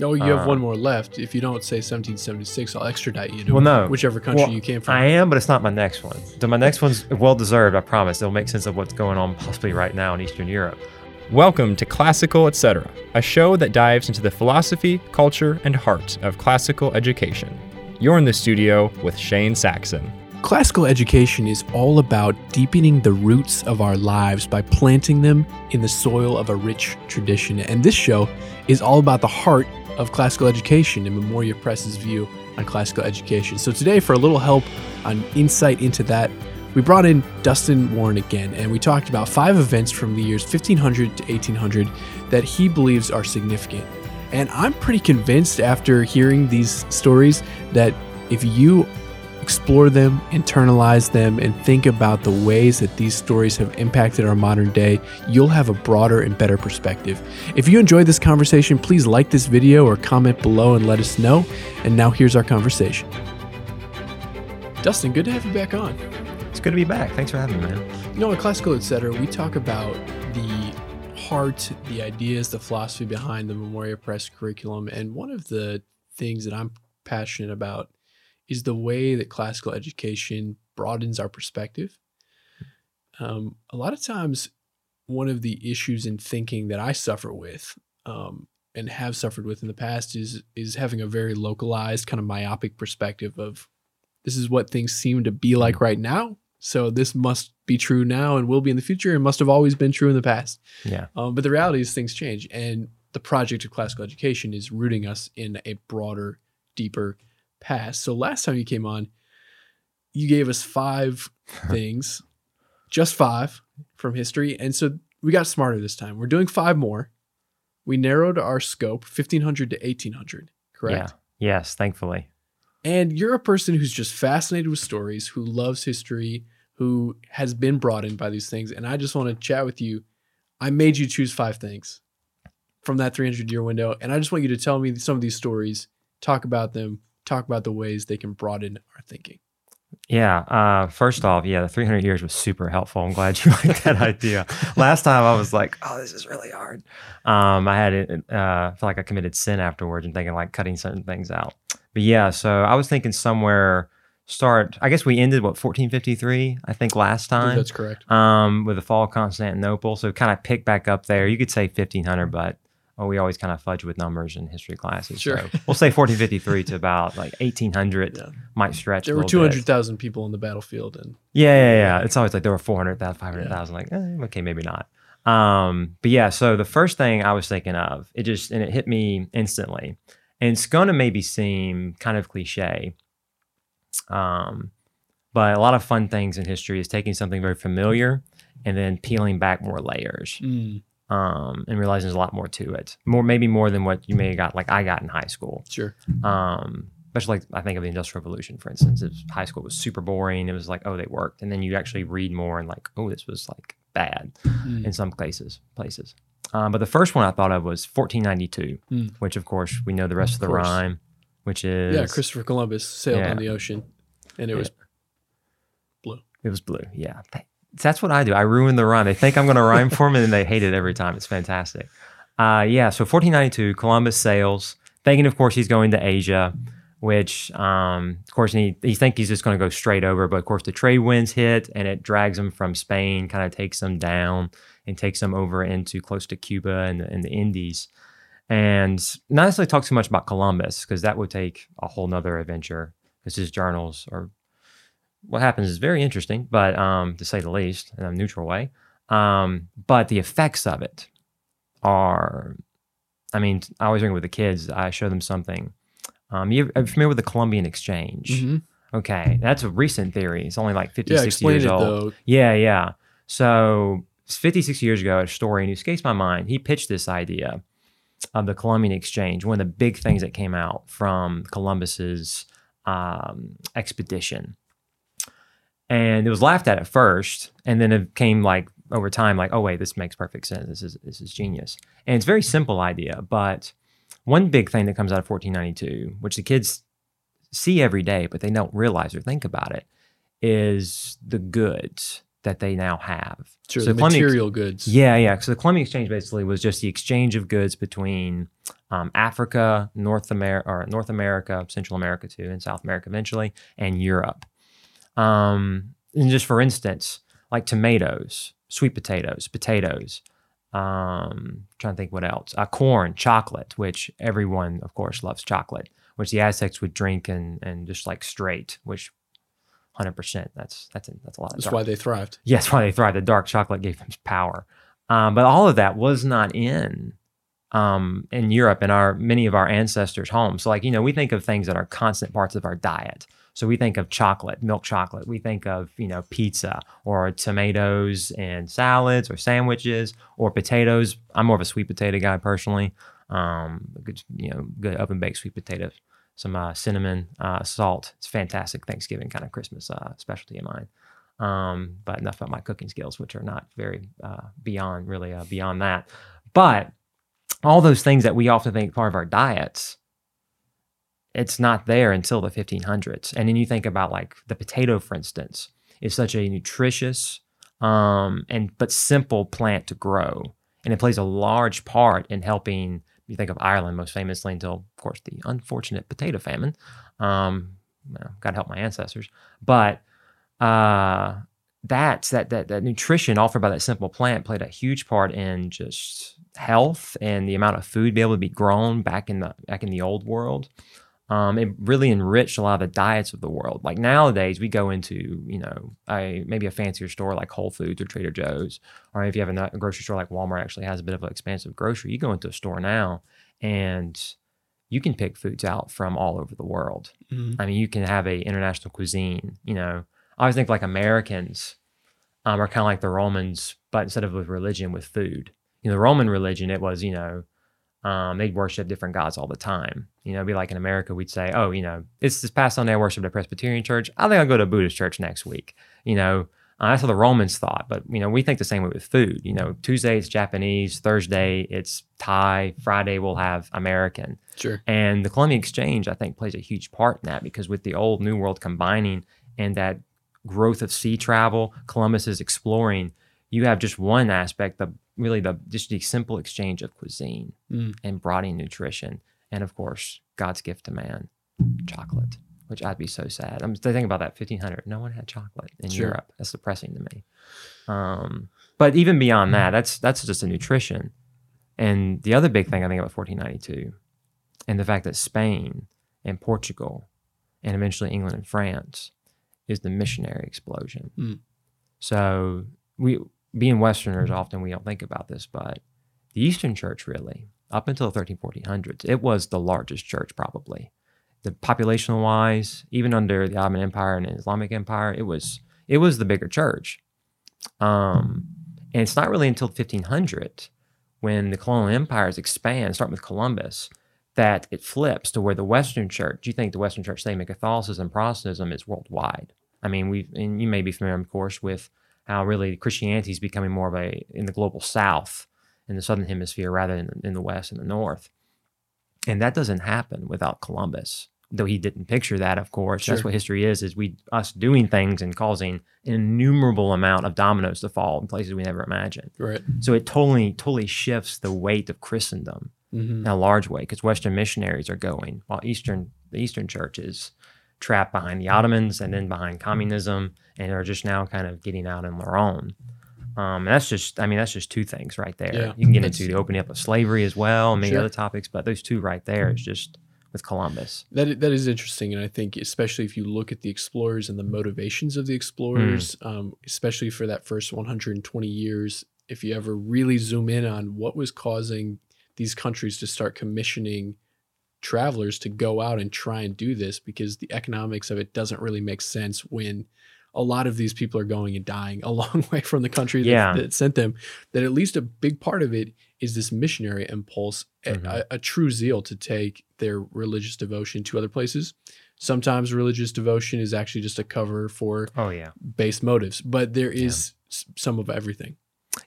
Oh, you have Uh, one more left. If you don't say 1776, I'll extradite you to Well, no. whichever country Well, you came from. I am, but it's not my next one. So my next one's well deserved, I promise. It'll make sense of what's going on possibly right now in Eastern Europe. Welcome to Classical Etc., a show that dives into the philosophy, culture, and heart of classical education. You're in the studio with Shane Saxon. Classical education is all about deepening the roots of our lives by planting them in the soil of a rich tradition. And this show is all about the heart of classical education and Memoria Press's view on classical education. So today, for a little help on insight into that, we brought in Dustin Warren again, and we talked about five events from the years 1500 to 1800 that he believes are significant. And I'm pretty convinced after hearing these stories that if you explore them, internalize them, and think about the ways that these stories have impacted our modern day, you'll have a broader and better perspective. If you enjoyed this conversation, please like this video or comment below and let us know. And now here's our conversation. Dustin, good to have you back on. It's good to be back. Thanks for having me, man. You know, at Classical Etc., we talk about the heart, the ideas, the philosophy behind the Memoria Press curriculum. And one of the things that I'm passionate about is the way that classical education broadens our perspective. Um, a lot of times, one of the issues in thinking that I suffer with um, and have suffered with in the past is is having a very localized, kind of myopic perspective of this is what things seem to be like right now. So this must be true now and will be in the future and must have always been true in the past. Yeah. Um, but the reality is things change, and the project of classical education is rooting us in a broader, deeper past. So last time you came on, you gave us five things, just five from history, and so we got smarter this time. We're doing five more. We narrowed our scope, fifteen hundred to eighteen hundred. Correct. Yeah. Yes, thankfully. And you're a person who's just fascinated with stories, who loves history, who has been brought in by these things. And I just want to chat with you. I made you choose five things from that 300 year window. And I just want you to tell me some of these stories, talk about them, talk about the ways they can broaden our thinking. Yeah. Uh, first off, yeah, the 300 years was super helpful. I'm glad you liked that idea. Last time I was like, oh, this is really hard. Um, I had it, uh, feel like I committed sin afterwards and thinking like cutting certain things out. But yeah, so I was thinking somewhere start, I guess we ended what, 1453, I think last I believe time. that's correct. um, with the fall of Constantinople. So kind of pick back up there. You could say 1500, but oh, we always kind of fudge with numbers in history classes. Sure. So we'll say 1453 to about like 1800 Yeah. might stretch. There were 200,000 people on the battlefield. And Yeah, yeah, yeah. It's always like there were 400,000, 500,000. Like, eh, okay, maybe not. Um, but yeah, so the first thing I was thinking of, it just, and it hit me instantly. And it's going to maybe seem kind of cliche. Um, but a lot of fun things in history is taking something very familiar and then peeling back more layers Mm, um, and realizing there's a lot more to it. More, maybe more than what you may have got, like I got in high school sure. um, especially like I think of the Industrial Revolution, for instance. It was, high school was super boring. It was like, oh, they worked, and then you actually read more and like, oh, this was like bad Mm, in some places. Places. Um, but the first one I thought of was 1492, Mm. which of course we know the rest of, Of the course. rhyme, which is yeah, Christopher Columbus sailed Yeah. on the ocean and it was blue. It was blue. Yeah. Th- That's what I do. I ruin the rhyme. They think I'm going to rhyme for them and then they hate it every time. It's fantastic. Uh, yeah. So 1492, Columbus sails, thinking, of course, he's going to Asia, which, um, of course, he, he think he's just going to go straight over. But of course, the trade winds hit and it drags him from Spain, kind of takes him down and takes him over into close to Cuba and the, and the Indies. And not necessarily talk too much about Columbus because that would take a whole nother adventure because his journals are what happens is very interesting, but um, to say the least, in a neutral way. Um, but the effects of it are, I mean, I always bring it with the kids. I show them something. Um, you are familiar with the Columbian Exchange? Mhm. Okay, that's a recent theory. It's only like 50, Yeah, 60 years it old. though. Yeah, yeah. So 56 years ago, a historian who escapes my mind, he pitched this idea of the Columbian Exchange, one of the big things that came out from Columbus's um, expedition. And it was laughed at at first, and then it came like over time, like, oh wait, this makes perfect sense. This is this is genius. And it's a very simple idea, but one big thing that comes out of 1492, which the kids see every day, but they don't realize or think about it, is the goods that they now have. Sure, So the material goods. Yeah, yeah. So the Columbian Exchange basically was just the exchange of goods between um, Africa, North America, or North America, Central America too, and South America eventually, and Europe. Um, and just for instance, like tomatoes, sweet potatoes, potatoes. Um, trying to think what else. Uh, corn, chocolate, which everyone, of course, loves chocolate, which the Aztecs would drink and and just like straight, which. Hundred percent. That's that's a, that's a lot of That's dark- why they thrived. yeah, that's why they thrived. The dark chocolate gave them power. Um, but all of that was not in um, in Europe in our many of our ancestors' homes. So, like you know, we think of things that are constant parts of our diet. So we think of chocolate, milk chocolate. We think of you know pizza or tomatoes and salads or sandwiches or potatoes. I'm more of a sweet potato guy personally. Um, good, you know, good oven baked sweet potatoes, some uh, cinnamon, uh, salt. It's fantastic Thanksgiving kind of Christmas uh, specialty of mine. Um, but enough about my cooking skills, which are not very uh, beyond really uh, beyond that. But all those things that we often think part of our diets, it's not there until the 1500s. And then you think about like the potato, for instance, is such a nutritious um, and but simple plant to grow, and it plays a large part in helping. You think of Ireland most famously until, of course, the unfortunate potato famine. Um, well, God help my ancestors, but uh, that's that that that nutrition offered by that simple plant played a huge part in just health and the amount of food be able to be grown back in the back in the old world. Um, it really enriched a lot of the diets of the world. Like nowadays, we go into you know a maybe a fancier store like Whole Foods or Trader Joe's, or if you have a, a grocery store like Walmart actually has a bit of an expansive grocery. You go into a store now and you can pick foods out from all over the world. Mhm. I mean, you can have a international cuisine. You know, I always think like Americans um, are kind of like the Romans, but instead of with religion, with food. You know, the Roman religion, it was you know, um, they'd worship different gods all the time. You know, it'd be like in America, we'd say, oh, you know, it's this past Sunday I worshiped a Presbyterian church. I think I'll go to a Buddhist church next week. You know, uh, that's how the Romans thought. But you know, we think the same way with food. You know, Tuesday it's Japanese, Thursday it's Thai, Friday we'll have American. Sure. And the Columbian Exchange, I think, plays a huge part in that because with the old New World combining and that growth of sea travel, Columbus is exploring, you have just one aspect of really the just the simple exchange of cuisine Mm. and broadening nutrition. And of course, God's gift to man, chocolate, which I'd be so sad. I'm thinking about that 1500. No one had chocolate in Sure. Europe. That's depressing to me. Um, but even beyond that, that's that's just a nutrition. And the other big thing I think about 1492 and the fact that Spain and Portugal and eventually England and France is the missionary explosion. Mm. So we being Westerners often we don't think about this, but the Eastern Church really, up until the 13, 1400s, it was the largest church probably. The population wise, even under the Ottoman Empire and Islamic Empire, it was it was the bigger church. Um, and it's not really until 1500 when the colonial empires expand, starting with Columbus, that it flips to where the Western Church. Do You think the Western Church, in Catholicism, Protestantism, is worldwide. I mean, we and you may be familiar, of course, with how really Christianity is becoming more of a in the global South, in the Southern Hemisphere, rather than in the West and the North. And that doesn't happen without Columbus, though he didn't picture that. Of course, that's what history is: is we us doing things and causing an innumerable amount of dominoes to fall in places we never imagined. Right. So it totally, totally shifts the weight of Christendom hmm in a large way because Western missionaries are going while Eastern the Eastern Church is trapped behind the Ottomans and then behind communism and are just now kind of getting out on their own. Um, and that's just, I mean, that's just two things right there. Yeah, you can get that's- into the opening up of slavery as well and many Sure. other topics, but those two right there is just with Columbus. That that is interesting, and I think especially if you look at the explorers and the motivations of the explorers, um, especially for that first 120 years, if you ever really zoom in on what was causing these countries to start commissioning travelers to go out and try and do this, because the economics of it doesn't really make sense when a lot of these people are going and dying a long way from the country that, Yeah. that sent them. That at least a big part of it is this missionary impulse, a- Mhm. a, a true zeal to take their religious devotion to other places. Sometimes religious devotion is actually just a cover for Oh, yeah. base motives, but there is s some of everything.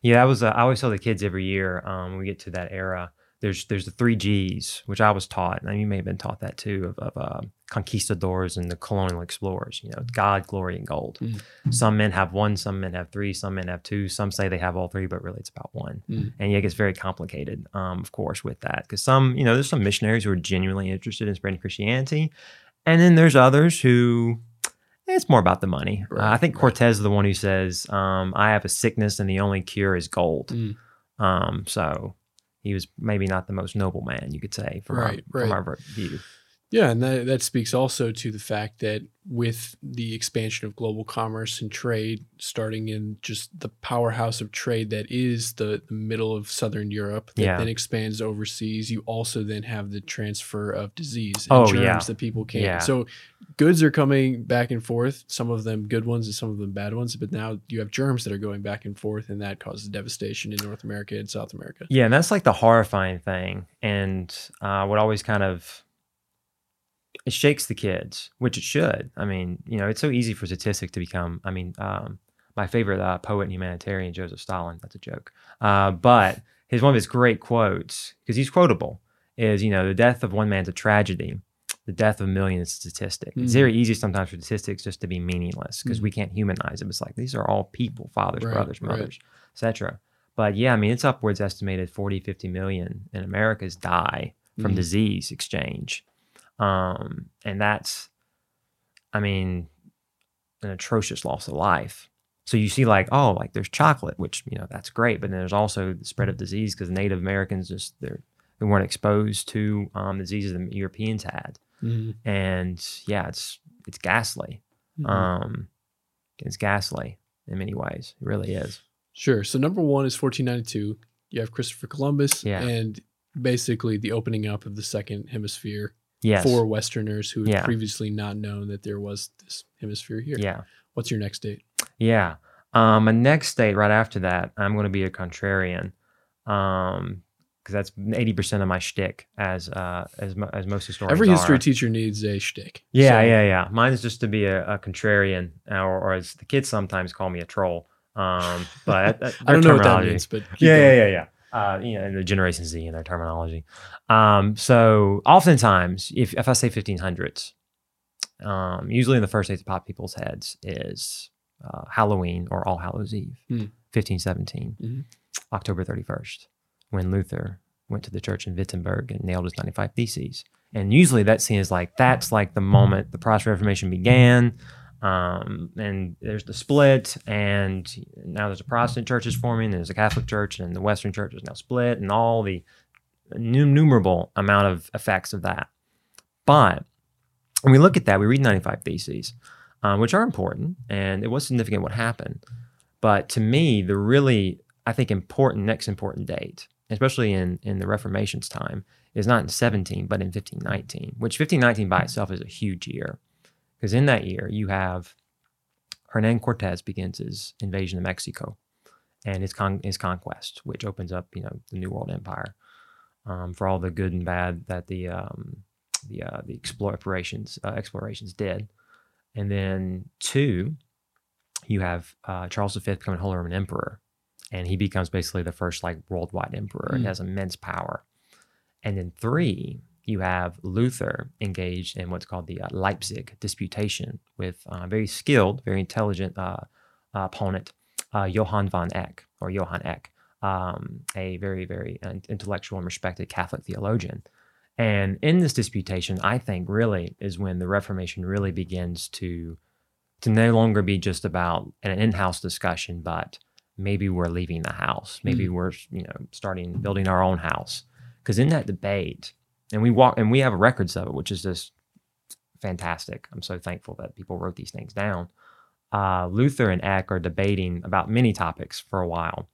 Yeah, that was. Uh, I always tell the kids every year um, when we get to that era there's there's the three G's, which I was taught, and you may have been taught that too, of, of uh, conquistadors and the colonial explorers. You know, God, glory, and gold. Mm. Some men have one, some men have three, some men have two. Some say they have all three, but really it's about one. Mm. And yeah, it gets very complicated, um, of course, with that because some, you know, there's some missionaries who are genuinely interested in spreading Christianity, and then there's others who. It's more about the money. Uh, I think right. Cortez is the one who says, um, "I have a sickness, and the only cure is gold." Mm. Um, so he was maybe not the most noble man, you could say, from Right, our, from our view. Yeah, and that, that speaks also to the fact that with the expansion of global commerce and trade, starting in just the powerhouse of trade that is the, the middle of Southern Europe, that Yeah. then expands overseas, you also then have the transfer of disease and Oh, germs yeah. that people can't. Yeah. So goods are coming back and forth, some of them good ones and some of them bad ones, but now you have germs that are going back and forth, and that causes devastation in North America and South America. Yeah, and that's like the horrifying thing, and uh, what always kind of it shakes the kids, which it should. I mean, you know, it's so easy for statistics to become. I mean, um, my favorite uh, poet and humanitarian, Joseph Stalin. That's a joke, uh, but his one of his great quotes, because he's quotable, is you know, the death of one man's a tragedy. The death of a million is a statistic. It's Mm. very easy sometimes for statistics just to be meaningless because Mm. we can't humanize them. It's like these are all people, fathers, Right, brothers, right. mothers, etc. But yeah, I mean, it's upwards estimated 40, 50 million in America's die from Mhm. disease exchange. Um, and that's, I mean, an atrocious loss of life. So you see, like, oh, like there's chocolate, which, you know, that's great. But then there's also the spread of disease because Native Americans just, they're, they weren't exposed to um, diseases the Europeans had. Mhm. And yeah, it's, it's ghastly. Mhm. Um, it's ghastly in many ways. It really is. Sure. So number one is 1492. You have Christopher Columbus Yeah. and basically the opening up of the second hemisphere Yes. for Westerners who had Yeah. previously not known that there was this hemisphere here. Yeah. What's your next date? Yeah. Um, my next date right after that, I'm going to be a contrarian, um, because that's eighty percent of my shtick, as uh, as as most historians. Every history are. teacher needs a shtick. yeah, So, yeah, yeah. Mine is just to be a, a contrarian, or, or as the kids sometimes call me, a troll. Um, but I don't know what that means, but yeah, yeah, yeah, yeah. Uh, you know, in the Generation Z in their terminology. Um, so oftentimes, if if I say 1500s, um, usually in the first days that pop people's heads is uh, Halloween or All Hallows Eve, Hmm. 1517, Mhm. October 31st, when Luther went to the church in Wittenberg and nailed his 95 Theses. And usually that scene is like, that's like the moment the Protestant Reformation began. Um, and there's the split, and now there's a Protestant church is forming, there's a Catholic church, and the Western church is now split, and all the innumerable amount of effects of that. But when we look at that, we read 95 Theses, um, which are important, and it was significant what happened. But to me, the really, I think, important, next important date, especially in, in the Reformation's time, is not in 17, but in 1519, which 1519 by itself is a huge year. Because in that year, you have Hernan Cortez begins his invasion of Mexico and his, con- his conquest, which opens up, you know, the New World Empire um, for all the good and bad that the um, the uh, the explorations uh, explorations did. And then two, you have uh, Charles V becoming Holy Roman Emperor, and he becomes basically the first like worldwide emperor and Mm. has immense power. And then three, you have Luther engaged in what's called the uh, Leipzig disputation with uh, very skilled, very intelligent uh, uh, opponent, uh, Johann von Eck or Johann Eck, um, a very, very uh, intellectual and respected Catholic theologian. And in this disputation, I think really is when the Reformation really begins to to no longer be just about an in-house discussion, but maybe we're leaving the house, maybe we're you know starting building our own house. Because in that debate, and we walk and we have records of it, which is just fantastic. I'm so thankful that people wrote these things down. Uh, Luther and Eck are debating about many topics for a while.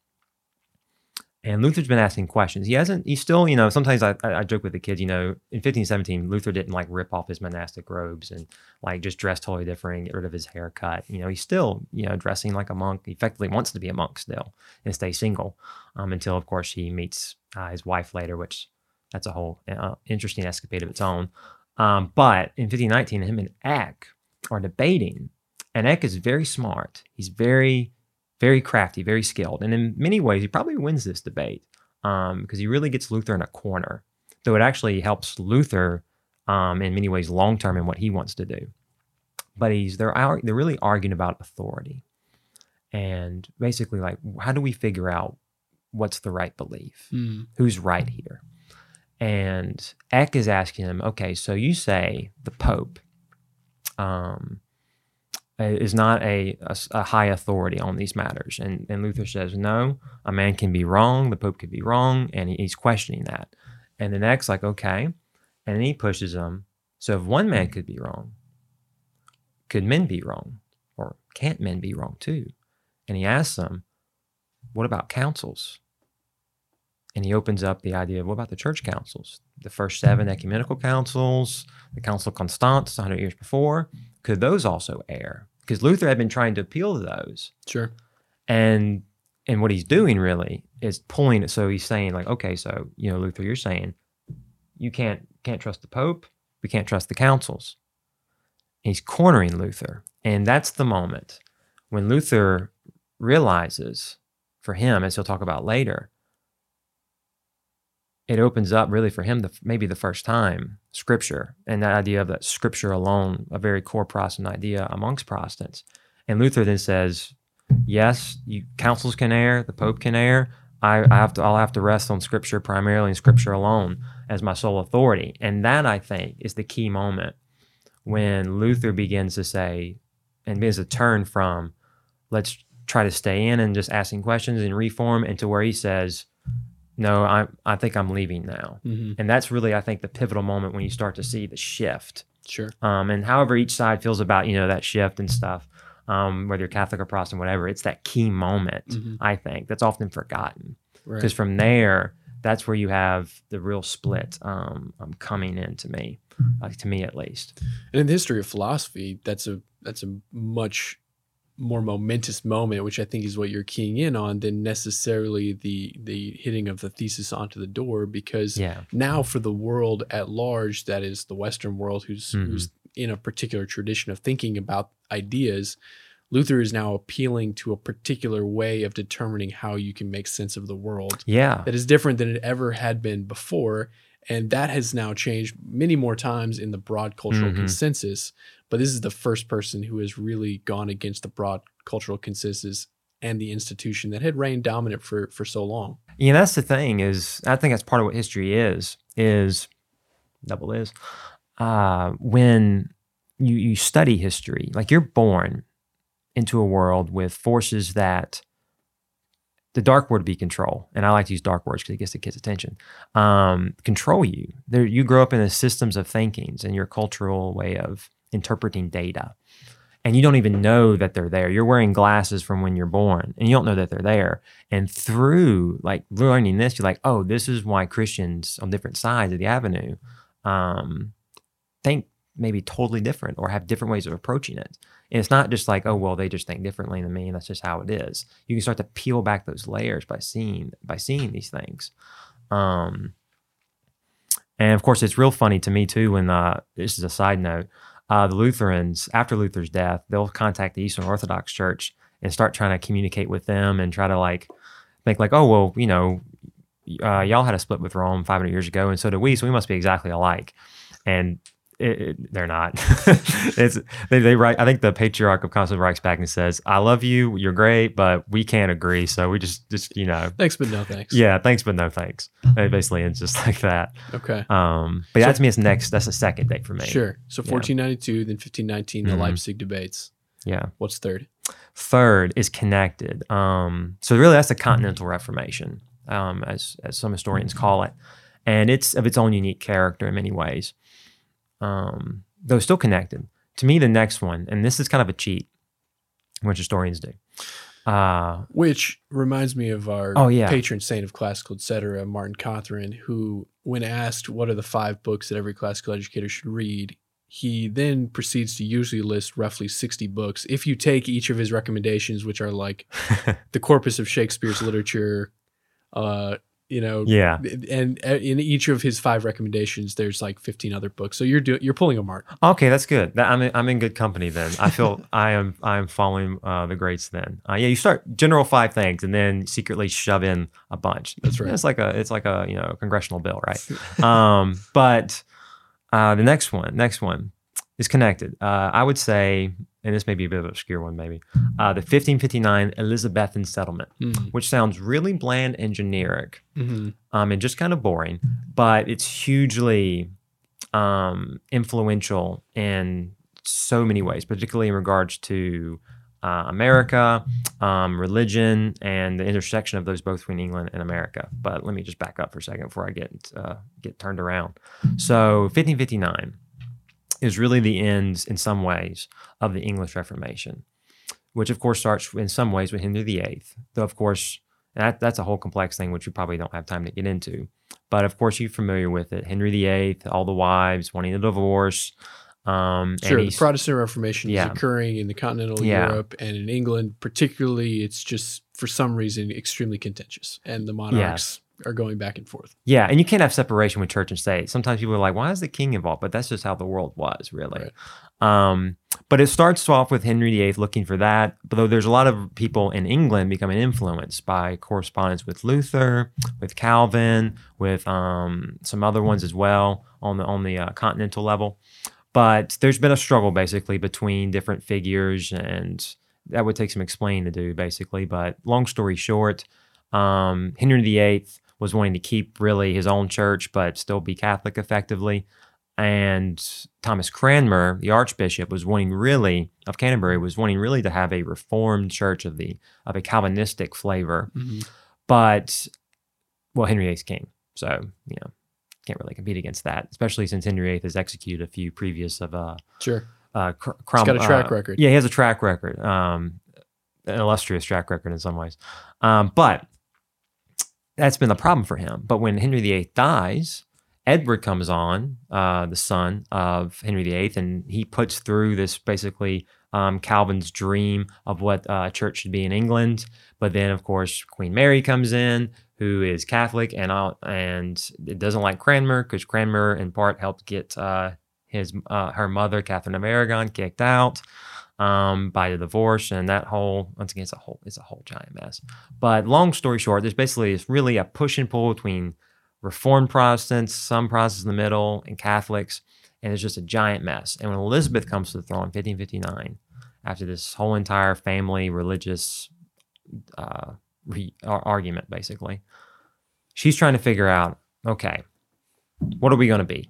And Luther's been asking questions. He hasn't, he's still, you know, sometimes I, I joke with the kids, you know, in 1517, Luther didn't like rip off his monastic robes and like just dress totally different, get rid of his haircut. You know, he's still, you know, dressing like a monk. He effectively wants to be a monk still and stay single um, until, of course, he meets uh, his wife later, which that's a whole uh, interesting escapade of its own. Um, but in 1519, him and Eck are debating, and Eck is very smart. He's very, very crafty, very skilled, and in many ways, he probably wins this debate. um, because he really gets Luther in a corner. Though it actually helps Luther um, in many ways long term in what he wants to do. But he's they're they're really arguing about authority, and basically like how do we figure out what's the right belief? Mm. Who's right here? And Eck is asking him, okay, so you say the Pope um, is not a, a, a high authority on these matters. And, and Luther says, no, a man can be wrong, the Pope could be wrong, and he- he's questioning that. And then Eck's like, okay. And then he pushes him. So if one man could be wrong, could men be wrong? Or can't men be wrong too? And he asks them, what about councils? And he opens up the idea of what about the church councils? The first seven mm-hmm. ecumenical councils, the Council of Constance 100 years before, could those also err? Because Luther had been trying to appeal to those. Sure. And and what he's doing really is pulling it. So he's saying, like, okay, so you know, Luther, you're saying you can't can't trust the Pope, we can't trust the councils. He's cornering Luther. And that's the moment when Luther realizes for him, as he'll talk about later, it opens up really for him the maybe the first time scripture and that idea of that scripture alone, a very core Protestant idea amongst Protestants. And Luther then says, yes, you, councils can err, the Pope can err. I, I have to, I'll have to rest on Scripture primarily and Scripture alone as my sole authority. And that I think is the key moment when Luther begins to say and begins to turn from let's try to stay in and just asking questions and reform into where he says, no, I I think I'm leaving now. hmm And that's really I think the pivotal moment when you start to see the shift Sure. um, and however each side feels about you know that shift and stuff um, whether you're catholic or protestant whatever it's that key moment Mhm. i think that's often forgotten Right. because from there that's where you have the real split um, um, coming in to me uh, to me at least And in the history of philosophy, that's a that's a much more momentous moment, which I think is what you're keying in on, than necessarily the the hitting of the thesis onto the door. Because yeah now, for the world at large, that is the Western world, who's Mhm. who's in a particular tradition of thinking about ideas, Luther is now appealing to a particular way of determining how you can make sense of the world yeah that is different than it ever had been before. And that has now changed many more times in the broad cultural Mhm. consensus. But this is the first person who has really gone against the broad cultural consensus and the institution that had reigned dominant for, for so long. Yeah, that's the thing is I think that's part of what history is, is double is uh, when you, you study history, like you're born into a world with forces that the dark word would be control. And I like to use dark words because it gets the kids' attention. Um, control you. There, you grow up in the systems of thinkings and your cultural way of interpreting data. And you don't even know that they're there. You're wearing glasses from when you're born and you don't know that they're there. And through like learning this, you're like, oh, this is why Christians on different sides of the avenue um, think maybe totally different or have different ways of approaching it. And it's not just like, oh, well, they just think differently than me, and that's just how it is. You can start to peel back those layers by seeing by seeing these things. Um, and of course, it's real funny to me too when uh, this is a side note. Uh, the Lutherans, after Luther's death, they'll contact the Eastern Orthodox Church and start trying to communicate with them and try to like think like, oh well, you know, uh, y'all had a split with Rome 500 years ago, and so did we, so we must be exactly alike. And it, it, they're not. it's they, they write. I think the patriarch of Constantine writes back and says, "I love you. You're great, but we can't agree. So we just, just you know, Thanks, but no thanks. yeah, thanks, but no thanks." It basically ends just like that. Okay. Um, but So- that to me is next. That's the second date for me. Sure. So Yeah. 1492, then 1519, the Mhm. Leipzig debates. Yeah. What's third? Third is connected. Um, so really, that's the Continental Reformation, um, as as some historians call it, and it's of its own unique character in many ways. Um, though still connected. To me, the next one, and this is kind of a cheat, which historians do. Uh, Which reminds me of our Oh, yeah. patron saint of classical, etc., Martin Cothran, who, when asked what are the five books that every classical educator should read, he then proceeds to usually list roughly 60 books. If you take each of his recommendations, which are like the corpus of Shakespeare's literature, uh, you know. Yeah. And uh, in each of his five recommendations, there's like 15 other books. So you're doing you're pulling a mark. Okay, that's good. That, I'm in, I'm in good company then. I feel I am I am following uh, the greats then. Uh, yeah, you start general five things and then secretly shove in a bunch. That's right. It's like a it's like a you know congressional bill, right? um, but uh, the next one, next one is connected. Uh, I would say, and this may be a bit of an obscure one, maybe uh, the 1559 Elizabethan settlement, Mm. which sounds really bland and generic hmm um, and just kind of boring, but it's hugely um, influential in so many ways, particularly in regards to uh, America, um, religion, and the intersection of those both between England and America. But let me just back up for a second before I get uh, get turned around. So 1559 is really the end, in some ways, of the English Reformation, which of course starts in some ways with Henry VIII, though of course that, that's a whole complex thing which we probably don't have time to get into. But of course, you're familiar with it. Henry VIII, all the wives wanting a divorce. Um, Sure, the Protestant Reformation Yeah. is occurring in the continental Yeah. Europe and in England, particularly. It's just for some reason extremely contentious, and the monarchs are going back and forth. yeah, and you can't have separation with church and state. Sometimes people are like, "Why is the king involved?" But that's just how the world was, really. Um, but it starts off with Henry VIII looking for that. But though there's a lot of people in England becoming influenced by correspondence with Luther, with Calvin, with um, some other ones as well on the on the uh, continental level. But there's been a struggle basically between different figures, and that would take some explaining to do basically. But long story short, um, Henry VIII was wanting to keep really his own church, but still be Catholic effectively. And Thomas Cranmer, the Archbishop, was wanting really of Canterbury was wanting really to have a reformed church of the of a Calvinistic flavor. Mhm. But well, Henry VIII's king, so you know can't really compete against that, especially since Henry VIII has executed a few previous of uh, Sure. uh, Cr- He's Crom- got a track uh, record. Yeah, he has a track record, um, an illustrious track record in some ways. Um, but that's been the problem for him. But when Henry VIII dies, Edward comes on, uh, the son of Henry VIII, and he puts through this basically um, Calvin's dream of what uh, church should be in England. But then, of course, Queen Mary comes in, who is Catholic and uh, and doesn't like Cranmer because Cranmer, in part, helped get uh, his uh, her mother, Catherine of Aragon, kicked out um, by the divorce, and that whole once again, it's a whole it's a whole giant mess. But long story short, there's basically it's really a push and pull between Reformed Protestants, some Protestants in the middle, and Catholics, and it's just a giant mess. And when Elizabeth comes to the throne in 1559, after this whole entire family religious uh, re- ar- argument, basically, she's trying to figure out, okay, what are we going to be?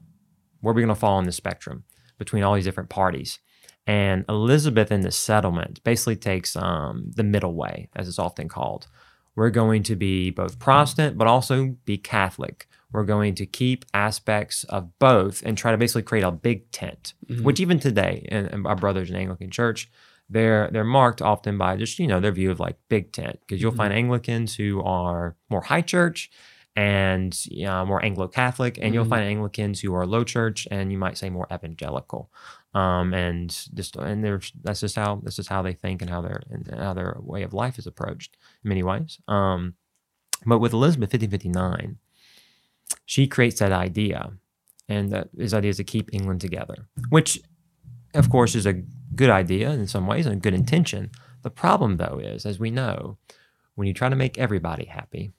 Where are we going to fall on the spectrum between all these different parties? And Elizabeth in the settlement basically takes um, the middle way, as it's often called. We're going to be both Protestant, but also be Catholic. We're going to keep aspects of both and try to basically create a big tent, Mhm. which even today, in, in our brothers in Anglican Church, they're they're marked often by just you know their view of like big tent because you'll Mhm. find Anglicans who are more high church and uh, more Anglo Catholic, and you'll Mhm. find Anglicans who are low church and you might say more evangelical. Um, and just and there's that's just how that's just how they think and how their and how their way of life is approached in many ways. Um, but with Elizabeth 1559, she creates that idea, and that his idea is to keep England together, which of course is a good idea in some ways and a good intention. The problem though is, as we know, when you try to make everybody happy,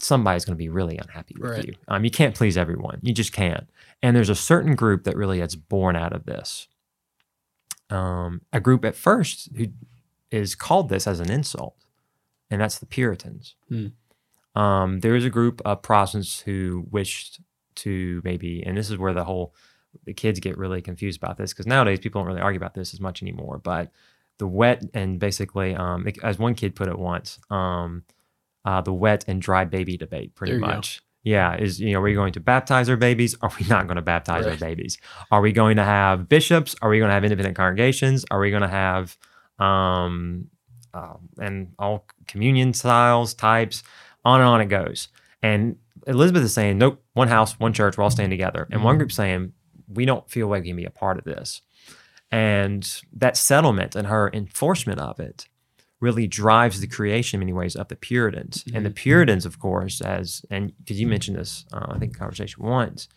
somebody's going to be really unhappy with Right. you. Um, you can't please everyone. You just can't. And there's a certain group that really gets born out of this. Um, a group at first who is called this as an insult, and that's the Puritans. Hmm. Um, there is a group of Protestants who wished to maybe, and this is where the whole the kids get really confused about this because nowadays people don't really argue about this as much anymore. But the wet and basically, um, as one kid put it once, um, uh, the wet and dry baby debate, pretty much. Yeah, is you know, are we going to baptize our babies? Are we not going to baptize our babies? Are we going to have bishops? Are we going to have independent congregations? Are we going to have um, uh, and all communion styles, types, on and on it goes. And Elizabeth is saying, nope, one house, one church, we're all staying together. And one Mhm. group saying, we don't feel like we can be a part of this. And that settlement and her enforcement of it really drives the creation in many ways of the Puritans. And the Puritans, of course, as and because you mentioned this, uh, I think conversation once,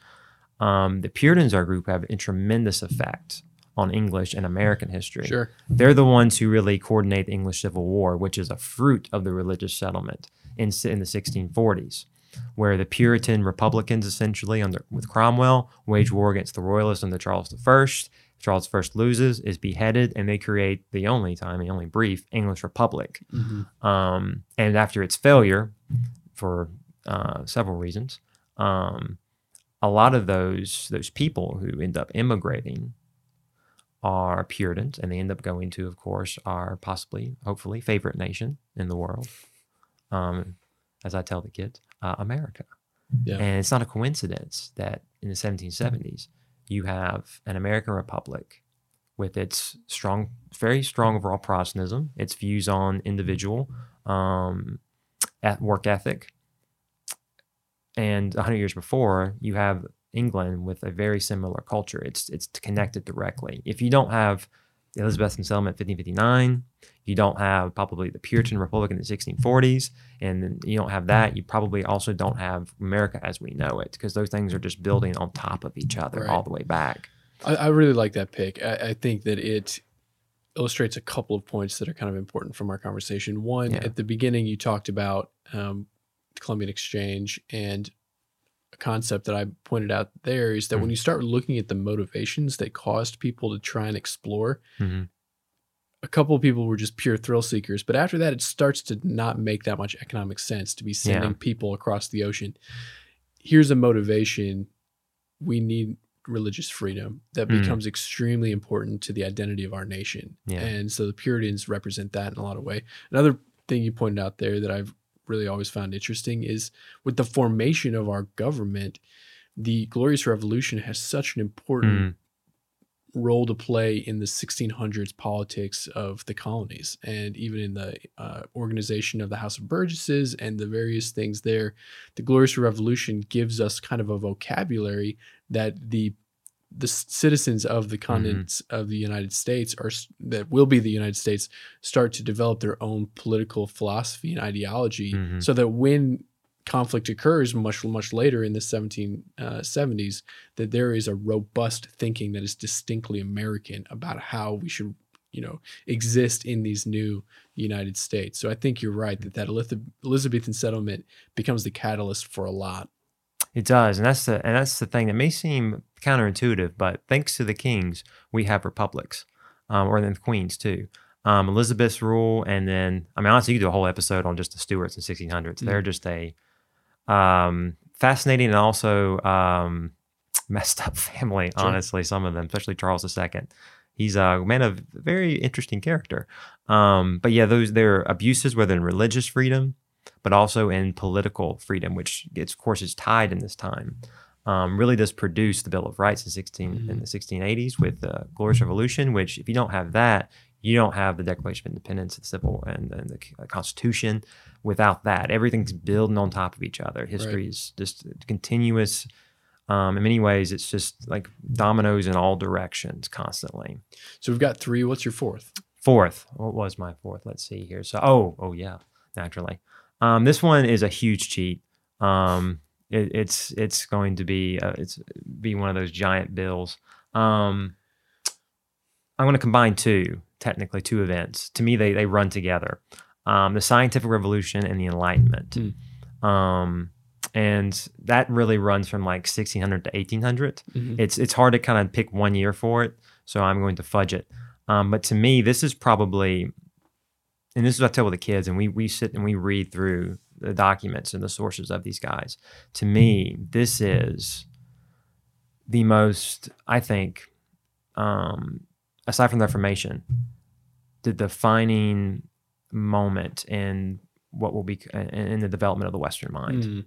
um, the Puritans are a group have a tremendous effect on English and American history. Sure. They're the ones who really coordinate the English Civil War, which is a fruit of the religious settlement in, in the 1640s, where the Puritan Republicans essentially under with Cromwell wage war against the Royalists under Charles I. Charles I loses, is beheaded, and they create the only time, the only brief English Republic. Um, and after its failure, for uh, several reasons, um, a lot of those those people who end up immigrating are Puritans, and they end up going to, of course, our possibly, hopefully, favorite nation in the world. Um, as I tell the kids, uh, America. Yeah. And it's not a coincidence that in the 1770s you have an American republic with its strong, very strong overall Protestantism, its views on individual um, at work ethic, and 100 years before you have England with a very similar culture. It's it's connected directly. If you don't have the Elizabethan settlement 1559, you don't have probably the Puritan Republic in the 1640s, and you don't have that. You probably also don't have America as we know it, because those things are just building on top of each other Right. all the way back. I, I really like that pick. I, I think that it illustrates a couple of points that are kind of important from our conversation. One, Yeah. at the beginning, you talked about um, the Columbian Exchange, and concept that I pointed out there is that when you start looking at the motivations that caused people to try and explore, Mhm. a couple of people were just pure thrill seekers. But after that, it starts to not make that much economic sense to be sending Yeah. people across the ocean. Here's a motivation. We need religious freedom that Mm. becomes extremely important to the identity of our nation. Yeah. And so the Puritans represent that in a lot of way. Another thing you pointed out there that I've really always found interesting is with the formation of our government, the Glorious Revolution has such an important Mm. role to play in the 1600s politics of the colonies and even in the uh, organization of the House of Burgesses and the various things there. The Glorious Revolution gives us kind of a vocabulary that the the citizens of the continents of the United States are that will be the United States start to develop their own political philosophy and ideology Mhm. so that when conflict occurs much much later in the 1770s that there is a robust thinking that is distinctly American about how we should, you know, exist in these new United States. So I think you're right that that Elizabethan settlement becomes the catalyst for a lot. It does, and that's the and that's the thing that may seem counterintuitive, but thanks to the kings, we have republics, um, or then the queens too. Um, Elizabeth's rule, and then I mean, honestly, you could do a whole episode on just the Stuarts in 1600s. They're just a um, fascinating and also um, messed up family. Sure. Honestly, some of them, especially Charles II. He's a man of very interesting character. Um, but yeah, those their abuses, whether in religious freedom, but also in political freedom, which gets, of course is tied in this time, um, really does produce the Bill of Rights in 16 in the 1680s with the Glorious Revolution. Which, if you don't have that, you don't have the Declaration of Independence, the civil and, and the uh, Constitution. Without that, everything's building on top of each other. History is just continuous. Um, in many ways, it's just like dominoes in all directions constantly. So we've got three. What's your fourth? Fourth, what was my fourth? Let's see here. So, oh, oh yeah, naturally. Um, this one is a huge cheat. Um, it, it's it's going to be uh, it's be one of those giant bills. Um, I'm going to combine two, technically two events. To me, they they run together. Um, the scientific revolution and the Enlightenment. Um, and that really runs from like 1600 to 1800 Mhm. it's it's hard to kind of pick one year for it so i'm going to fudge it um, but to me this is probably and this is what i tell with the kids and we we sit and we read through the documents and the sources of these guys. To me this is the most i think um, aside from the reformation the defining moment in what will be in, in the development of the western mind. Mm.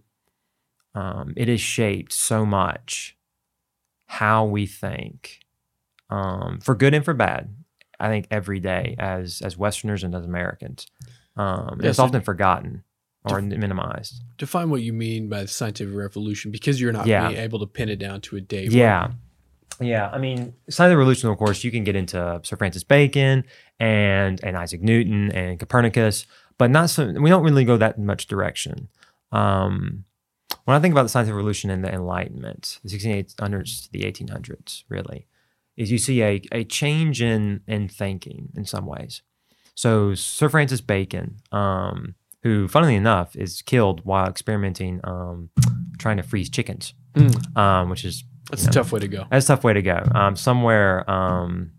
um, it has shaped so much how we think um, for good and for bad i think every day as as westerners and as americans um, it's often forgotten or minimized Define what you mean by the scientific revolution because you're not Yeah. being able to pin it down to a date. yeah Yeah, I mean, science of revolution. Of course, you can get into Sir Francis Bacon and and Isaac Newton and Copernicus, but not so. We don't really go that much direction. Um, when I think about the science of revolution and the Enlightenment, the 1600s to the 1800s, really, is you see a, a change in in thinking in some ways. So Sir Francis Bacon, um, who, funnily enough, is killed while experimenting, um, trying to freeze chickens, Mm, um, which is that's you a tough way to go. that's a tough way to go. Um, somewhere, um,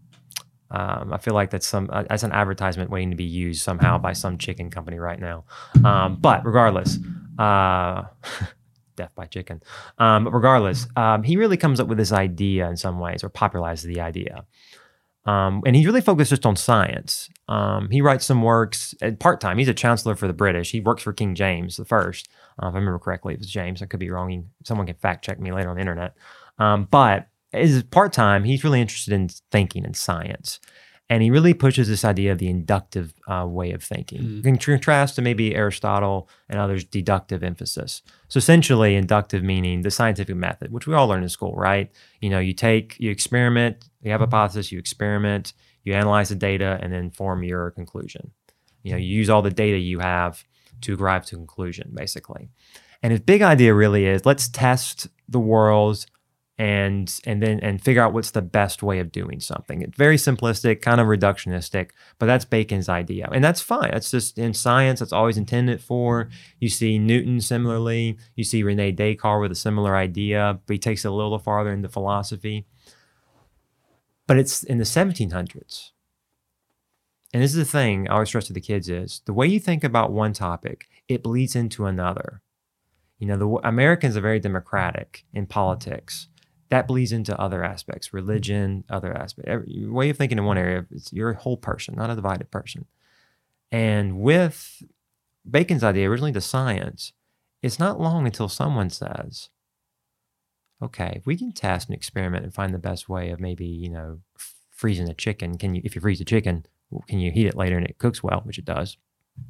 um, I feel like that's some uh, that's an advertisement waiting to be used somehow by some chicken company right now. Um, but regardless, uh, death by chicken. Um, but regardless, um, he really comes up with this idea in some ways, or popularizes the idea. Um, and he's really focused just on science. Um, he writes some works part time. He's a chancellor for the British. He works for King James the First. Uh, if I remember correctly, it was James. I could be wrong. Someone can fact check me later on the internet. Um, but as part time, he's really interested in thinking and science. And he really pushes this idea of the inductive uh, way of thinking, Mm. in contrast to maybe Aristotle and others' deductive emphasis. So essentially, inductive meaning the scientific method, which we all learn in school, right? You know, you take, you experiment, you have a hypothesis, you experiment, you analyze the data, and then form your conclusion. You know, you use all the data you have to arrive to a conclusion, basically. And his big idea really is let's test the world and and then and figure out what's the best way of doing something. It's very simplistic, kind of reductionistic, but that's Bacon's idea. And that's fine. That's just in science, that's always intended for. You see Newton similarly, you see Rene Descartes with a similar idea, but he takes it a little farther into philosophy. But it's in the 1700s. And this is the thing I always stress to the kids is the way you think about one topic, it bleeds into another. You know, the Americans are very democratic in politics. That bleeds into other aspects, religion, other aspects. Way of thinking in one area, it's, you're a whole person, not a divided person. And with Bacon's idea, originally to science, it's not long until someone says, okay, if we can test and experiment and find the best way of maybe, you know, freezing a chicken, can you, if you freeze a chicken, can you heat it later and it cooks well, which it does,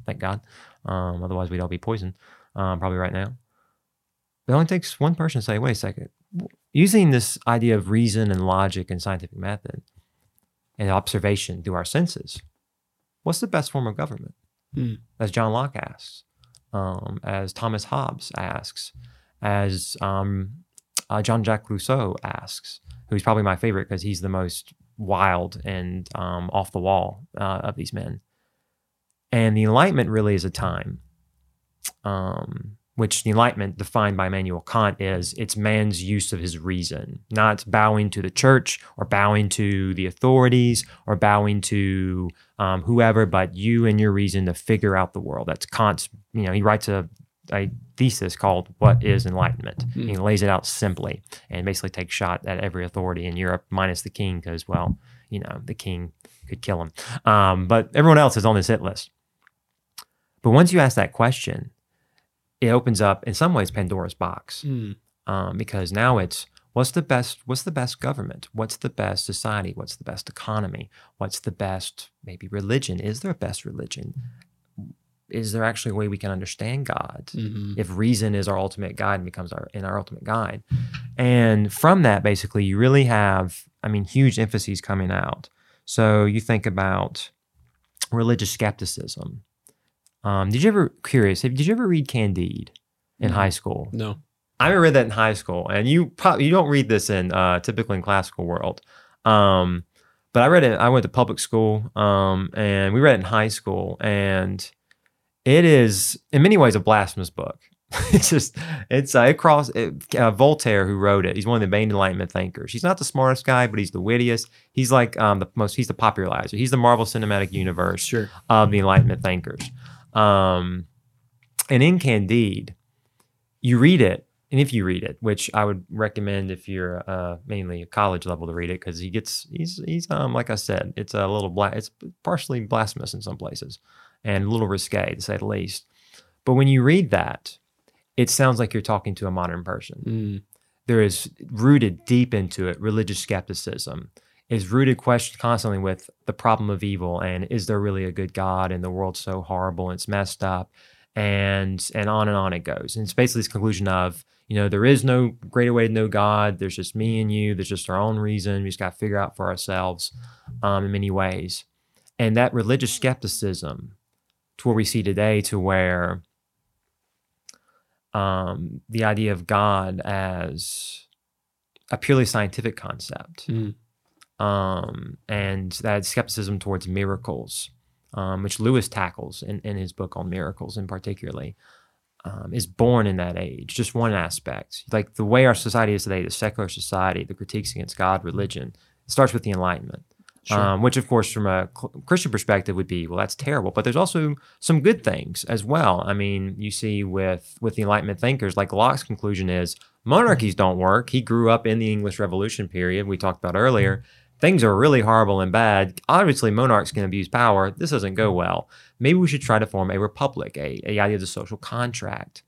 thank God. Um, otherwise, we'd all be poisoned um, probably right now. It only takes one person to say, wait a second, using this idea of reason and logic and scientific method and observation through our senses, what's the best form of government? Hmm. As John Locke asks, um, as Thomas Hobbes asks, as um, uh, Jean-Jacques Rousseau asks, who's probably my favorite because he's the most wild and um, off the wall uh, of these men. And the Enlightenment really is a time, um, which the Enlightenment, defined by Immanuel Kant, is it's man's use of his reason, not bowing to the church or bowing to the authorities or bowing to um, whoever, but you and your reason to figure out the world. That's Kant's, you know, he writes a, a thesis called What is Enlightenment? Hmm. He lays it out simply and basically takes shot at every authority in Europe, minus the king, because, well, you know, the king could kill him. Um, but everyone else is on this hit list. But once you ask that question, it opens up, in some ways, Pandora's box. Mm. um, because now it's what's the best what's the best government? What's the best society? What's the best economy? What's the best maybe religion? Is there a best religion? Is there actually a way we can understand god Mhm. if reason is our ultimate guide and becomes our in our ultimate guide? And from that basically you really have i mean huge emphases coming out. So you think about religious skepticism um, did you ever curious did you ever read candide in high school No. I never read that in high school, and you probably you don't read this in uh, typically in classical world. Um, but I read it. I went to public school, um, and we read it in high school, and it is in many ways a blasphemous book. it's just it's uh, it cross it, uh, Voltaire who wrote it. He's one of the main Enlightenment thinkers. He's not the smartest guy, but he's the wittiest. He's like um, the most. He's the popularizer. He's the Marvel Cinematic Universe Sure. of the Enlightenment thinkers. Um, and in Candide, you read it, and if you read it, which I would recommend if you're uh, mainly a college level to read it, because he gets he's he's um like I said, it's a little bla- it's partially blasphemous in some places, and a little risque to say the least. But when you read that, it sounds like you're talking to a modern person Mm. there is rooted deep into it religious skepticism is rooted question constantly with the problem of evil and is there really a good god and the world's so horrible and it's messed up and and on and on it goes and it's basically this conclusion of you know, there is no greater way to know God. There's just me and you. There's just our own reason. We just got to figure out for ourselves um, in many ways. And that religious skepticism to where we see today, to where um, the idea of God as a purely scientific concept, Mm. Um, and that skepticism towards miracles, um, which Lewis tackles in, in his book on miracles, in particularly, um, is born in that age. Just one aspect, like the way our society is today, the secular society, the critiques against God, religion, it starts with the Enlightenment. Sure. Um, which, of course, from a Christian perspective, would be well, that's terrible. But there's also some good things as well. I mean, you see with with the Enlightenment thinkers, like Locke's conclusion is monarchies don't work. He grew up in the English Revolution period we talked about earlier. Things are really horrible and bad. Obviously, monarchs can abuse power. This doesn't go well. Maybe we should try to form a republic, a, a idea of the social contract.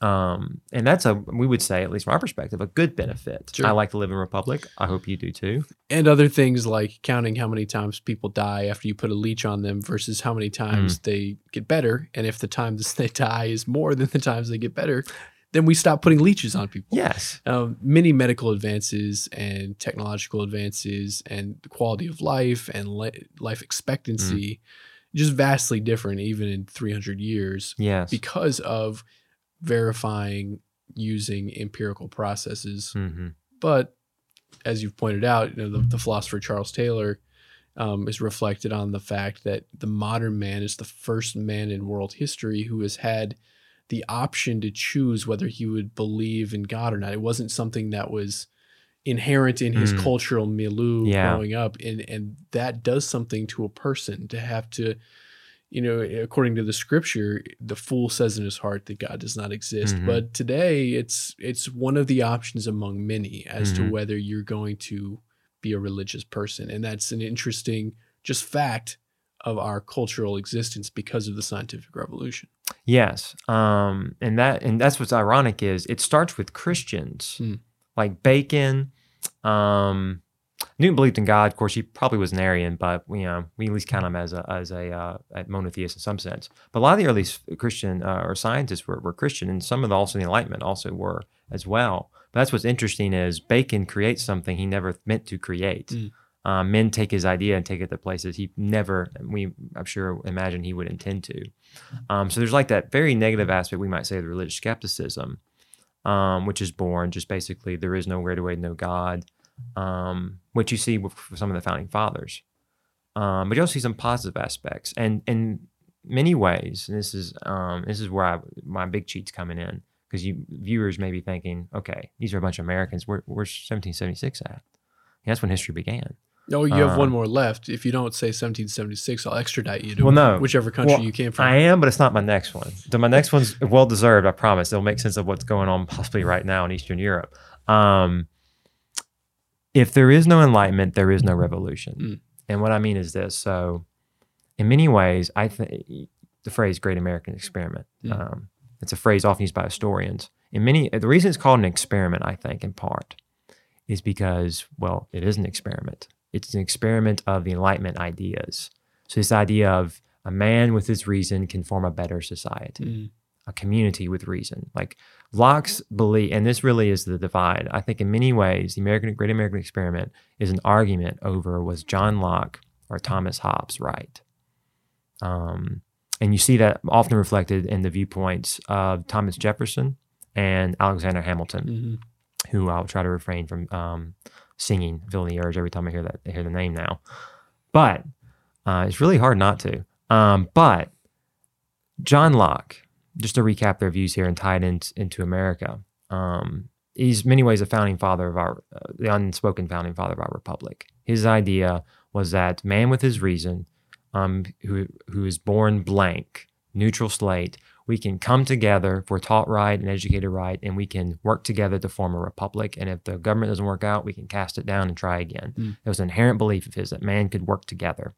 Um, and that's a we would say, at least from our perspective, a good benefit. Sure. I like to live in a republic. I hope you do too. and other things like counting how many times people die after you put a leech on them versus how many times Mm. they get better. And if the times they die is more than the times they get better, then we stop putting leeches on people. Yes. Um, many medical advances and technological advances and the quality of life and li- life expectancy Mm. just vastly different even in 300 years Yes. because of verifying using empirical processes hmm but as you've pointed out, you know, the, the philosopher Charles Taylor um, is reflected on the fact that the modern man is the first man in world history who has had the option to choose whether he would believe in God or not. It wasn't something that was inherent in his Mm. cultural milieu Yeah. growing up, and and that does something to a person to have to. You know, according to the scripture, the fool says in his heart that God does not exist. Mhm. But today, it's it's one of the options among many as Mhm. to whether you're going to be a religious person, and that's an interesting just fact of our cultural existence because of the scientific revolution. Yes, um, and that and that's what's ironic is it starts with Christians Hmm. like Bacon. Um, Newton believed in God. Of course, he probably was an Arian, but you know we at least count him as a as a, uh, monotheist in some sense. But a lot of the early Christian uh, or scientists were, were Christian, and some of the also the Enlightenment also were as well. But that's what's interesting is Bacon creates something he never meant to create. Hmm. Um, men take his idea and take it to places he never, we I'm sure, imagine he would intend to. Um, so there's like that very negative aspect, we might say, of the religious skepticism, um, which is born just basically there is no greater way to know God, um, which you see with some of the founding fathers. Um, but you also see some positive aspects, and in many ways, and this is um, this is where I, my big cheats coming in because you viewers may be thinking, okay, these are a bunch of Americans. Where, where's 1776 at? that's when history began. Oh, you have one Um, more left. If you don't say 1776, I'll extradite you to Well, no. whichever country Well, you came from. I am, but it's not my next one. My next one's well deserved. I promise. It'll make sense of what's going on possibly right now in Eastern Europe. Um, if there is no enlightenment, there is no revolution. Mm. And what I mean is this. So, in many ways, I think the phrase "Great American Experiment." Mm. Um, it's a phrase often used by historians. In many, the reason it's called an experiment, I think, in part, is because well, it is an experiment. It's an experiment of the Enlightenment ideas. So this idea of a man with his reason can form a better society, Mm. a community with reason. Like Locke's belief, and this really is the divide. I think in many ways, the American Great American Experiment is an argument over was John Locke or Thomas Hobbes right. Um, and you see that often reflected in the viewpoints of Thomas Jefferson and Alexander Hamilton Mhm. who I'll try to refrain from um, singing "Fill the Urge" every time I hear that I hear the name now. But uh, it's really hard not to. Um, but John Locke, just to recap their views here and tie it in, into America, um, he's many ways a founding father of our, uh, the unspoken founding father of our republic. His idea was that man with his reason, um, who who is born blank, neutral slate, we can come together if we're taught right and educated right, and we can work together to form a republic. And if the government doesn't work out, we can cast it down and try again. Mm. It was an inherent belief of his that man could work together.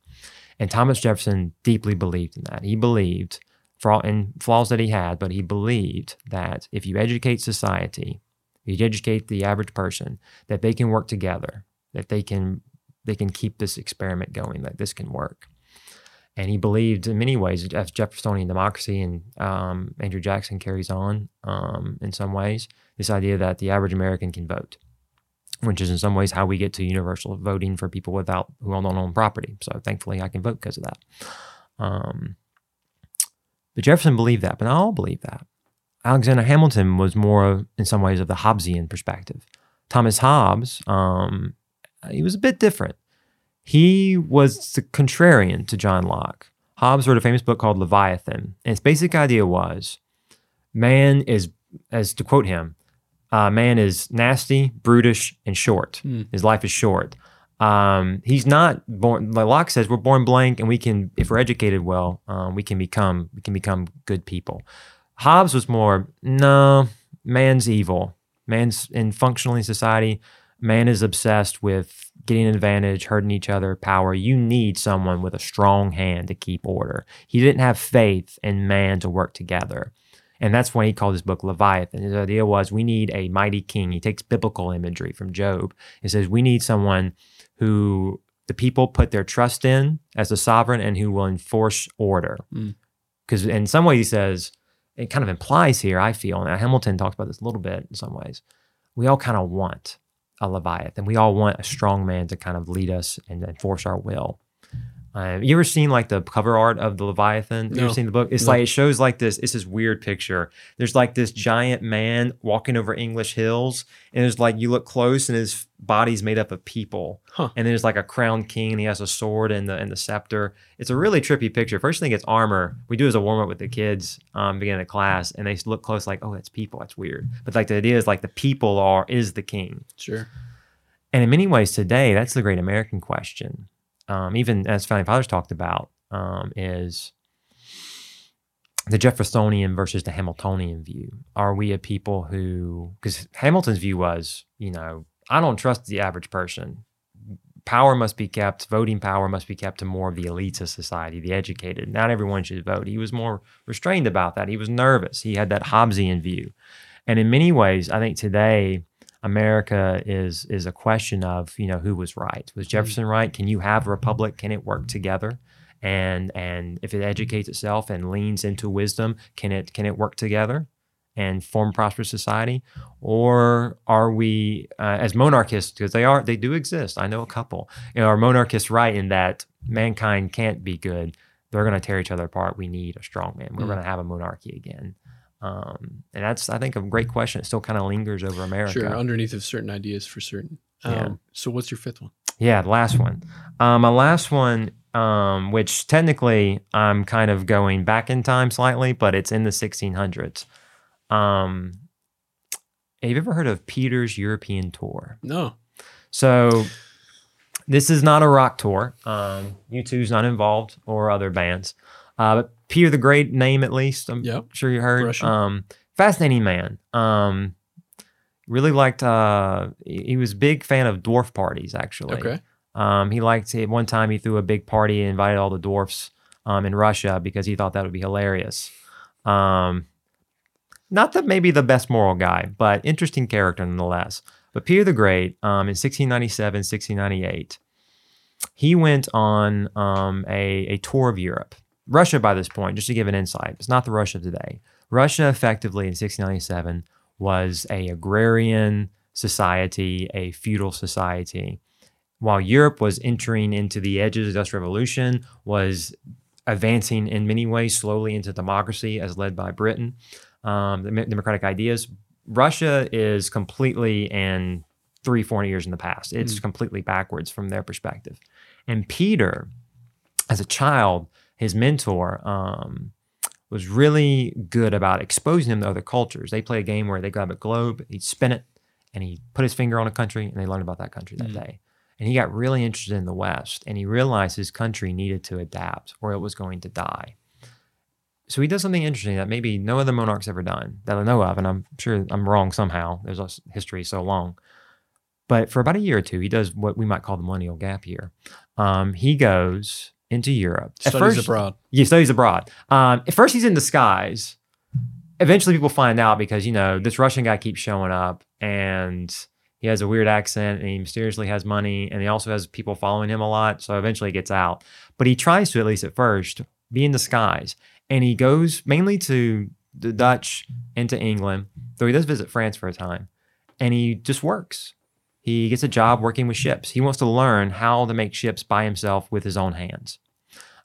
And Thomas Jefferson deeply believed in that. He believed, for all in flaws that he had, but he believed that if you educate society, you educate the average person, that they can work together, that they can they can keep this experiment going, that this can work. And he believed in many ways, as Jeffersonian democracy and um, Andrew Jackson carries on um, in some ways, this idea that the average American can vote, which is in some ways how we get to universal voting for people without who don't own property. So thankfully, I can vote because of that. Um, but Jefferson believed that, but not all believe that. Alexander Hamilton was more, in some ways, of the Hobbesian perspective. Thomas Hobbes, um, he was a bit different. He was the contrarian to John Locke. Hobbes wrote a famous book called Leviathan, and its basic idea was man is, as to quote him, uh, man is nasty, brutish, and short. Hmm. His life is short. Um, he's not born. Like Locke says, we're born blank, and we can, if we're educated well, um, we can become we can become good people. Hobbes was more no, man's evil. Man's in functionally society. Man is obsessed with getting an advantage, hurting each other, power. You need someone with a strong hand to keep order. He didn't have faith in man to work together. And that's why he called his book Leviathan. His idea was we need a mighty king. He takes biblical imagery from Job. He says we need someone who the people put their trust in as a sovereign and who will enforce order. Mm. Because in some ways he says, it kind of implies here, I feel, and Hamilton talks about this a little bit in some ways, we all kind of want a Leviathan. We all want a strong man to kind of lead us and enforce our will. Um, you ever seen like the cover art of the Leviathan? You ever seen the book? It's No. like it shows like this. It's this weird picture. There's like this giant man walking over English hills, and there's like you look close, and his body's made up of people. Huh. And there's like a crowned king, and he has a sword and the and the scepter. It's a really trippy picture. First thing, it's armor. We do as a warm up with the kids, um, beginning of class, and they look close, like, oh, that's people. That's weird. But like the idea is like the people are is the king. Sure. And in many ways today, that's the great American question. Um, even as founding fathers talked about, um, is the Jeffersonian versus the Hamiltonian view. Are we a people who, because Hamilton's view was, you know, I don't trust the average person. Power must be kept, voting power must be kept to more of the elites of society, the educated. Not everyone should vote. He was more restrained about that. He was nervous. He had that Hobbesian view. And in many ways, I think today, America is is a question of you know who was right. Was Jefferson right? Can you have a republic? Can it work together? And and if it educates itself and leans into wisdom, can it can it work together and form a prosperous society? Or are we uh, as monarchists because they are they do exist? I know a couple. You know, are monarchists right in that mankind can't be good? They're going to tear each other apart. We need a strong man. We're Mm. going to have a monarchy again. Um, and that's, I think, a great question. It still kind of lingers over America. Sure. Underneath of certain ideas for certain. Um, Yeah. So what's your fifth one? Yeah, the last one. Um, my last one, um, which technically I'm kind of going back in time slightly, but it's in the 1600s. Um, have you ever heard of Peter's European Tour? No. So this is not a rock tour. Um, U2's not involved or other bands. Uh, but Peter the Great name at least. I'm Yep. sure you heard. Russian. Um, fascinating man. Um, really liked. Uh, he was a big fan of dwarf parties. Actually, Okay. um, he liked at one time he threw a big party and invited all the dwarfs um, in Russia because he thought that would be hilarious. Um, not that maybe the best moral guy, but interesting character nonetheless. But Peter the Great um, in 1697, 1698, he went on um, a, a tour of Europe. Russia, by this point, just to give an insight, it's not the Russia of today. Russia, effectively in 1697, was a agrarian society, a feudal society, while Europe was entering into the edges of the Industrial Revolution, was advancing in many ways slowly into democracy as led by Britain, um, the democratic ideas. Russia is completely in three, four years in the past. It's Mm. completely backwards from their perspective. And Peter, as a child, his mentor, um, was really good about exposing him to other cultures. They play a game where they grab a globe, he'd spin it, and he put his finger on a country, and they learned about that country that Mm. day. And he got really interested in the West, and he realized his country needed to adapt, or it was going to die. So he does something interesting that maybe no other monarch's ever done that I know of, and I'm sure I'm wrong somehow. There's history so long. But for about a year or two, he does what we might call the millennial gap year. Um, he goes into Europe. At Studies first- abroad. yeah, studies abroad. Um, at first, he's in disguise. Eventually, people find out because you know this Russian guy keeps showing up, and He has a weird accent and he mysteriously has money and he also has people following him a lot. So eventually he gets out. But he tries to, at least at first, be in disguise. And he goes mainly to the Dutch and to England, though he does visit France for a time. And he just works. He gets a job working with ships. He wants to learn how to make ships by himself with his own hands.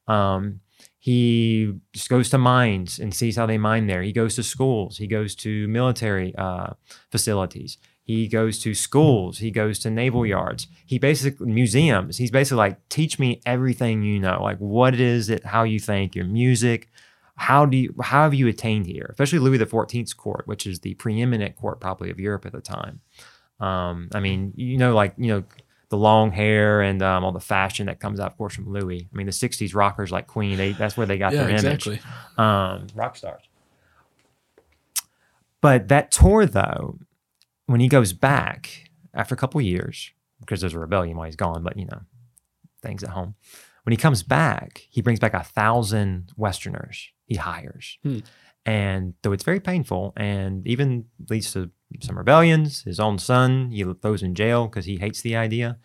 Um, he goes to mines and sees how they mine there. He goes to schools. He goes to military uh, facilities. He goes to schools. He goes to naval yards. He basically museums. He's basically like, teach me everything you know. Like, what is it? How you think? Your music. How do you? How have you attained here? Especially Louis XIV's court, which is the preeminent court probably of Europe at the time. Um, I mean, you know, like you know, the long hair and um, all the fashion that comes out, of course, from Louis. I mean, the '60s rockers like Queen, they, that's where they got yeah, their exactly. image. Um, rock stars. But that tour, though, when he goes back after a couple years, because there's a rebellion while he's gone, but you know, things at home. When he comes back, he brings back a thousand Westerners he hires. Hmm. And though it's very painful and even leads to some rebellions, his own son, he throws in jail because he hates the idea.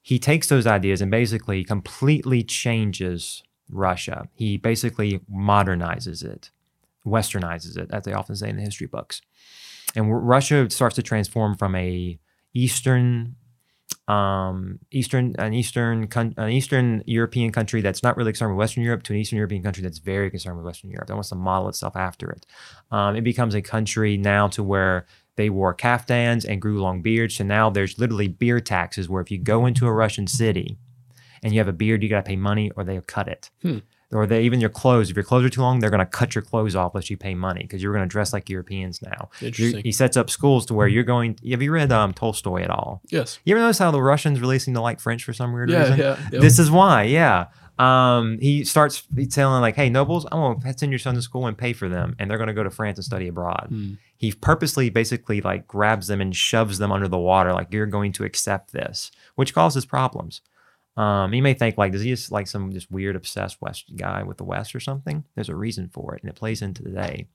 He takes those ideas and basically completely changes Russia. He basically modernizes it, westernizes it, as they often say in the history books. And Russia starts to transform from a Eastern um, Eastern an Eastern an Eastern European country that's not really concerned with Western Europe to an Eastern European country that's very concerned with Western Europe that wants to model itself after it. Um, it becomes a country now to where they wore caftans and grew long beards. So now there's literally beard taxes where if you go into a Russian city and you have a beard, you got to pay money or they'll cut it. Hmm or they even your clothes. If your clothes are too long, they're going to cut your clothes off unless you pay money because you're going to dress like Europeans now. Interesting. he sets up schools to where you're going. Have you read um, Tolstoy at all? Yes. You ever notice how the Russians really seem to like French for some weird Yeah, reason? yeah. Yep. This is why. Yeah. Um, he starts telling like, "Hey, nobles, I'm going to send your son to school and pay for them, and they're going to go to France and study abroad." Hmm. He purposely, basically, like grabs them and shoves them under the water, like you're going to accept this, which causes problems. Um, you may think like, does he just like some just weird obsessed West guy with the West or something? There's a reason for it, and it plays into today.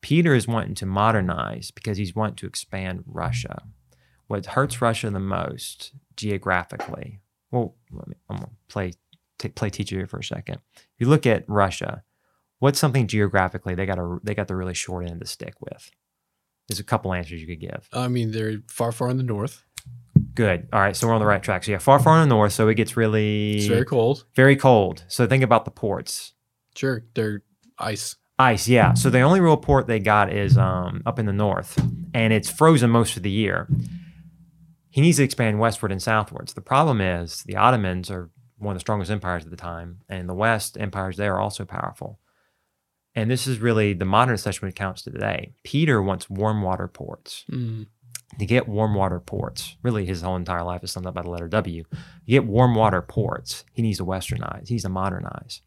Peter is wanting to modernize because he's wanting to expand Russia. What hurts Russia the most geographically? Well, me, I'm gonna play t- play teacher here for a second. If you look at Russia, what's something geographically they got a they got the really short end the stick with? There's a couple answers you could give. I mean, they're far, far in the north. Good. All right, so we're on the right track. So yeah, far, far in the north, so it gets really It's very cold. very cold. So think about the ports. Sure, they're ice. Ice, yeah. So the only real port they got is um, up in the north, and it's frozen most of the year. He needs to expand westward and southwards. The problem is the Ottomans are one of the strongest empires at the time, and the West, empires there are also powerful. And this is really the modern assessment counts to today. Peter wants warm water ports. Mm. To get warm water ports, really his whole entire life is summed up by the letter W. To get warm water ports, he needs to westernize, he needs to modernize.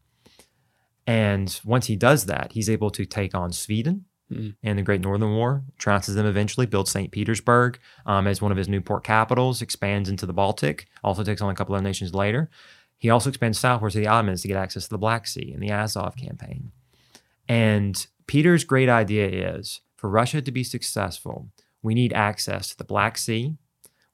And once he does that, he's able to take on Sweden Mm. and the Great Northern War, trounces them eventually, builds St. Petersburg um, as one of his new port capitals, expands into the Baltic, also takes on a couple other nations later. He also expands southwards to the Ottomans to get access to the Black Sea in the Azov campaign. And Peter's great idea is for Russia to be successful, we need access to the Black Sea,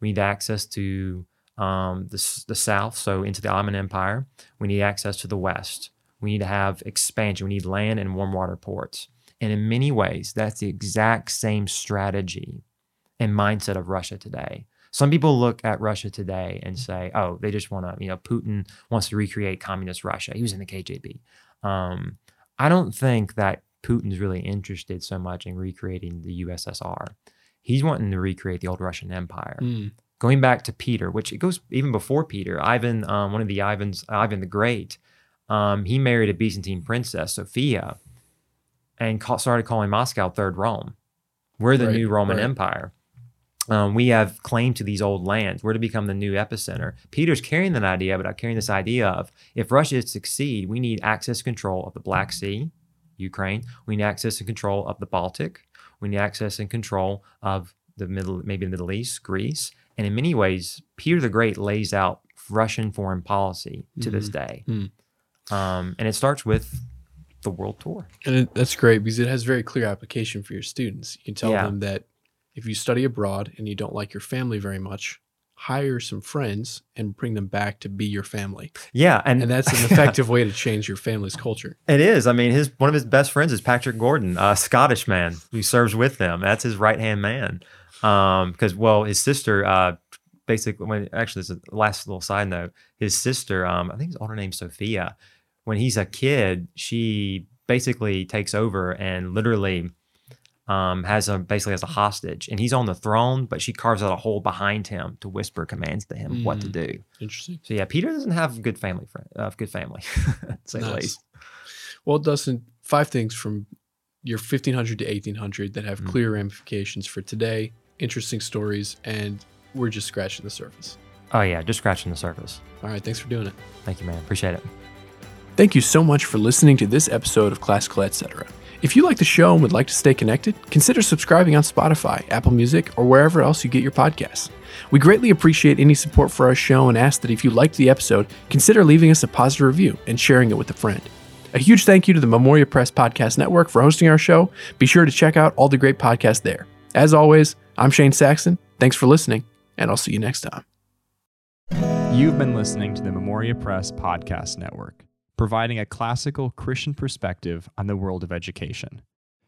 we need access to um, the, the south, so into the Ottoman Empire, we need access to the west. We need to have expansion. We need land and warm water ports. And in many ways, that's the exact same strategy and mindset of Russia today. Some people look at Russia today and say, oh, they just want to, you know, Putin wants to recreate communist Russia. He was in the KGB. Um, I don't think that Putin's really interested so much in recreating the USSR. He's wanting to recreate the old Russian Empire. Mm. Going back to Peter, which it goes even before Peter, Ivan, um, one of the Ivans, Ivan the Great, um, he married a Byzantine princess, Sophia, and ca- started calling Moscow Third Rome. We're the Right, new Roman right. Empire. Um, we have claim to these old lands. We're to become the new epicenter. Peter's carrying that idea, but i carrying this idea of if Russia is to succeed, we need access control of the Black Sea, Ukraine. We need access and control of the Baltic. We need access and control of the middle, maybe the Middle East, Greece. And in many ways, Peter the Great lays out Russian foreign policy to this day. Mhm. Um, and it starts with the world tour. And it, that's great because it has very clear application for your students. You can tell Yeah. them that If you study abroad and you don't like your family very much, hire some friends and bring them back to be your family. Yeah, and, And that's an effective way to change your family's culture. It is. I mean, his one of his best friends is Patrick Gordon, a Scottish man who serves with them. That's his right hand man. Um, because well, his sister, uh, basically, when actually, this is a last little side note. His sister, um, I think his older name Sophia. When he's a kid, she basically takes over and literally um, has a basically as a hostage, and he's on the throne, but she carves out a hole behind him to whisper commands to him what to Mm. do. Interesting. So yeah, Peter doesn't have good family friend, uh, good family, say the Nice. least. Well, Dustin, five things from your 1500 to 1800 that have Mm. clear ramifications for today, interesting stories, and we're just scratching the surface. Oh yeah, just scratching the surface. All right, thanks for doing it. Thank you, man. Appreciate it. Thank you so much for listening to this episode of Classical Etc. If you like the show and would like to stay connected, consider subscribing on Spotify, Apple Music, or wherever else you get your podcasts. We greatly appreciate any support for our show and ask that if you liked the episode, consider leaving us a positive review and sharing it with a friend. A huge thank you to the Memoria Press Podcast Network for hosting our show. Be sure to check out all the great podcasts there. As always, I'm Shane Saxon. Thanks for listening, and I'll see you next time. You've been listening to the Memoria Press Podcast Network, providing a classical Christian perspective on the world of education.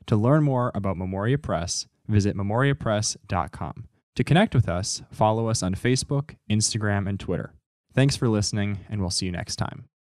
To learn more about Memoria Press, visit memoriapress.com. To connect with us, follow us on Facebook, Instagram, and Twitter. Thanks for listening, and we'll see you next time.